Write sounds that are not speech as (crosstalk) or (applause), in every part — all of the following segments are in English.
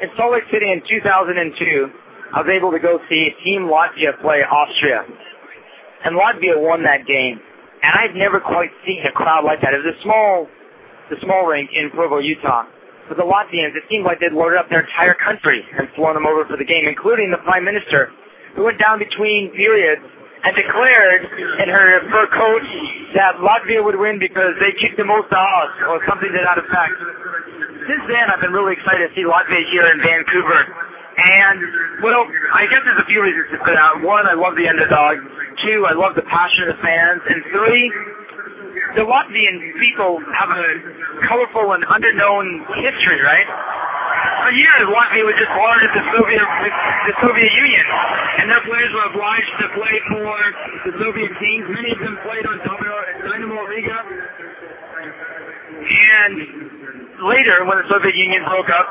in Salt Lake City in 2002, I was able to go see Team Latvia play Austria. And Latvia won that game. And I've never quite seen a crowd like that. It was a small, the small rink in Provo, Utah. But the Latvians, it seemed like they'd loaded up their entire country and flown them over for the game, including the Prime Minister, who went down between periods and declared in her fur coat that Latvia would win because they kicked the most odds or something to that effect. Since then, I've been really excited to see Latvia here in Vancouver. And, well, I guess there's a few reasons for that. One, I love the underdog. Two, I love the passion of the fans. And three, the Latvian people have a colorful and underknown history, right? For years, Latvia was just part of the Soviet, the Soviet Union, and their players were obliged to play for the Soviet teams. Many of them played on Dynamo, Riga. And later, when the Soviet Union broke up,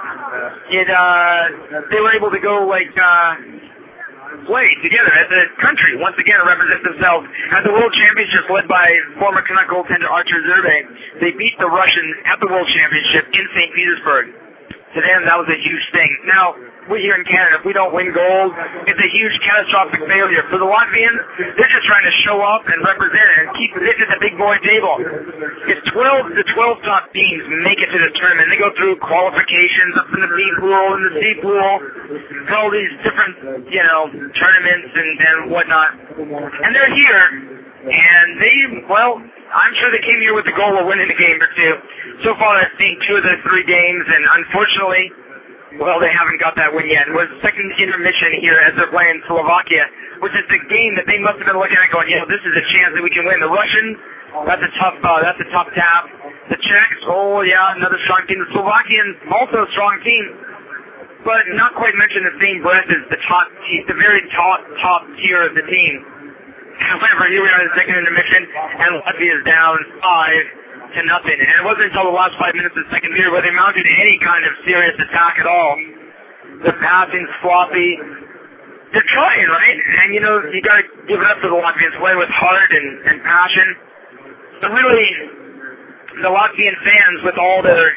it uh, they were able to go like uh, play together as a country once again represent themselves at the World Championships led by former Canuck goaltender Arturs Irbe. They beat the Russians at the World Championship in St. Petersburg to them, that was a huge thing. Now, we here in Canada, if we don't win gold, it's a huge catastrophic failure. For the Latvians, they're just trying to show up and represent and keep this at the big boy table. If 12, the 12 top teams make it to the tournament, they go through qualifications up in the B pool and the C pool, and all these different, you know, tournaments and, and whatnot. And they're here, and they, well, I'm sure they came here with the goal of winning a game or two. So far, I've seen two of the three games, and unfortunately, well, they haven't got that win yet. It was second intermission here as they're playing Slovakia, which is the game that they must have been looking at going, you know, this is a chance that we can win. The Russians, that's a tough, uh, that's a tough tap. The Czechs, oh yeah, another strong team. The Slovakians, also a strong team. But not quite mention the same breath as the top, the very top, top tier of the team. However, are in the second intermission, and Latvia is down five to nothing. And it wasn't until the last five minutes of the second period where they mounted any kind of serious attack at all. The passing's floppy. They're trying, right? And you know, you gotta give it up to the Latvians play with heart and, and passion. But really, the Latvian fans with all their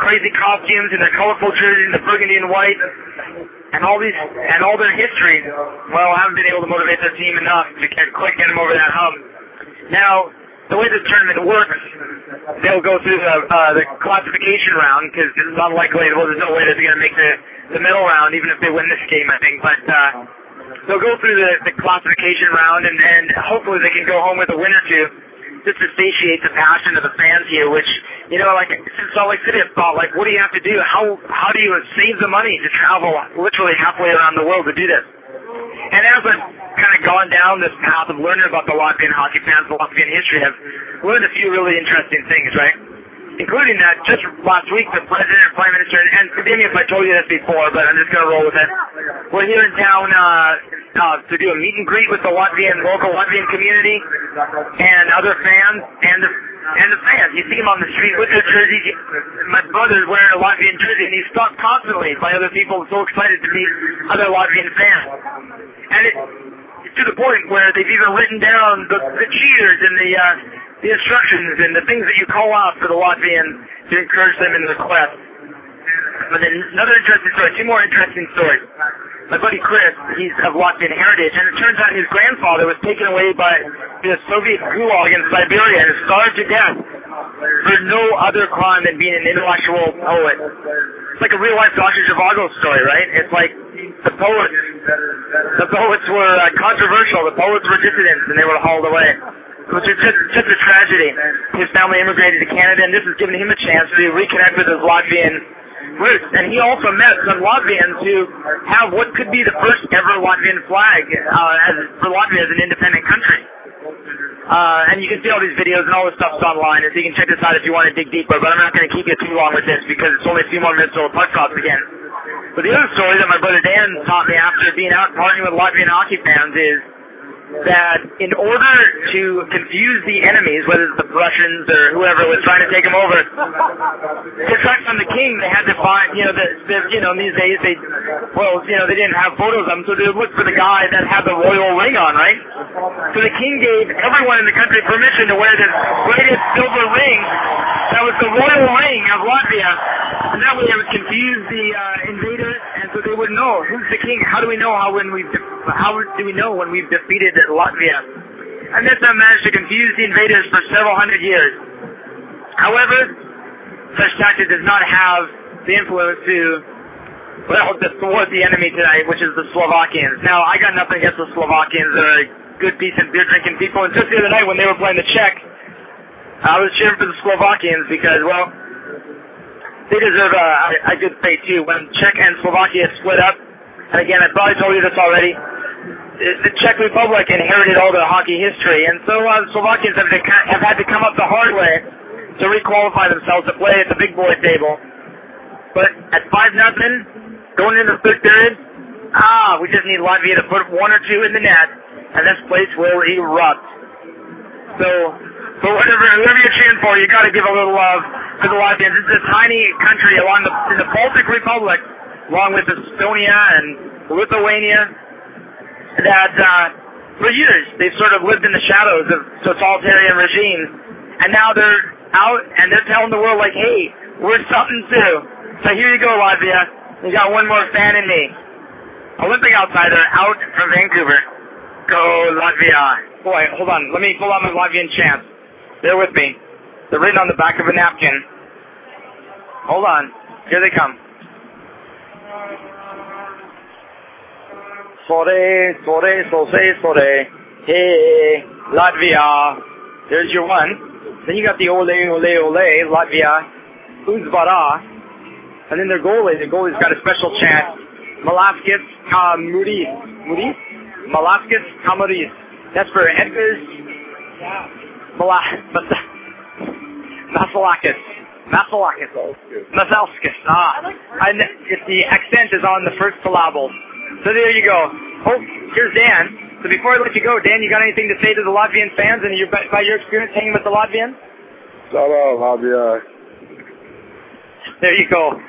crazy costumes and their colorful jerseys, the burgundy and white, and all these and all their history, well, haven't been able to motivate their team enough to get, quite get them over that hump. Now, the way this tournament works, they'll go through the, uh, the classification round because it's unlikely. Well, there's no way they're going to make the the middle round, even if they win this game, I think. But uh, they'll go through the, the classification round, and, and hopefully they can go home with a win or two just to satiate the passion of the fans here, which, you know, like, since Salt Lake City has thought, like, what do you have to do? How, how do you save the money to travel literally halfway around the world to do this? And as I've kind of gone down this path of learning about the Latvian hockey fans, the Latvian history, I've learned a few really interesting things, right? Including that just last week, the president and prime minister, and, and forgive me if I told you this before, but I'm just going to roll with it. We're here in town uh, uh, to do a meet and greet with the Latvian, local Latvian community and other fans and the and the fans. You see them on the street with their jerseys. My brother's wearing a Latvian jersey, and he's stopped constantly by other people so excited to meet other Latvian fans. And it, to the point where they've even written down the, the cheers and the uh, the instructions and the things that you call out for the Latvians to encourage them in the quest. But then another interesting story, two more interesting stories my buddy Chris, he's of Latvian heritage, and it turns out his grandfather was taken away by the Soviet gulag in Siberia and starved to death for no other crime than being an intellectual poet. It's like a real life Dr. Zhivago story, right? It's like the poets, the poets were uh, controversial, the poets were dissidents, and they were hauled away. Which is just, just a tragedy. His family immigrated to Canada, and this has given him a chance to reconnect with his Latvian. And he also met some Latvians who have what could be the first ever Latvian flag uh, as, for Latvia as an independent country. Uh, and you can see all these videos and all this stuff's online, and so you can check this out if you want to dig deeper. But I'm not going to keep you too long with this because it's only a few more minutes till the puck drops again. But the other story that my brother Dan taught me after being out partying with Latvian hockey fans is that in order to confuse the enemies, whether it's the Russians or whoever was trying to take them over, to track from the king, they had to find, you know, the, the, you know, in these days they, well, you know, they didn't have photos of them, so they looked for the guy that had the royal ring on, right? So the king gave everyone in the country permission to wear this greatest silver ring that was the royal ring of Latvia. And that way it would confuse the uh, invaders, they would know who's the king. How do we know how when we've de- how do we know when we've defeated Latvia? And this uh, managed to confuse the invaders for several hundred years. However, such tactic does not have the influence to well, to thwart the enemy tonight, which is the Slovakians. Now, I got nothing against the Slovakians. They're a good, decent beer drinking people. And just the other night when they were playing the Czech, I was cheering for the Slovakians because, well, they deserve a, a good fate too. When Czech and Slovakia split up, and again, I probably told you this already, the Czech Republic inherited all the hockey history, and so uh, Slovakians have, to, have had to come up the hard way to requalify themselves to play at the big boy table. But at five nothing, going into the third period, ah, we just need Latvia to put one or two in the net, and this place will erupt. So, for whatever, whoever you're cheering for, you got to give a little love to the Latvians. It's a tiny country along the in the Baltic Republic, along with Estonia and Lithuania, that uh, for years they've sort of lived in the shadows of totalitarian regimes, and now they're out and they're telling the world like, hey, we're something too. So here you go, Latvia. You got one more fan in me. Olympic outsider out from Vancouver. Go Latvia. Boy, hold on. Let me pull out my Latvian chant. Bear with me. They're written on the back of a napkin. Hold on. Here they come. Sore, sore, sore, sore. Hey, Latvia. There's your one. Then you got the ole, ole, ole, Latvia. Uzvara. And then their goalie, the goalie's got a special chant. Malaskis Kamuris. Muris? Malaskis. That's for Edgars Malas (laughs) Masalakis. Masalakis. Masalskis. Ah. And if the accent is on the first syllable. So there you go. Oh, here's Dan. So before I let you go, Dan, you got anything to say to the Latvian fans and your, by your experience hanging with the Latvians? Hello, Latvia. There you go.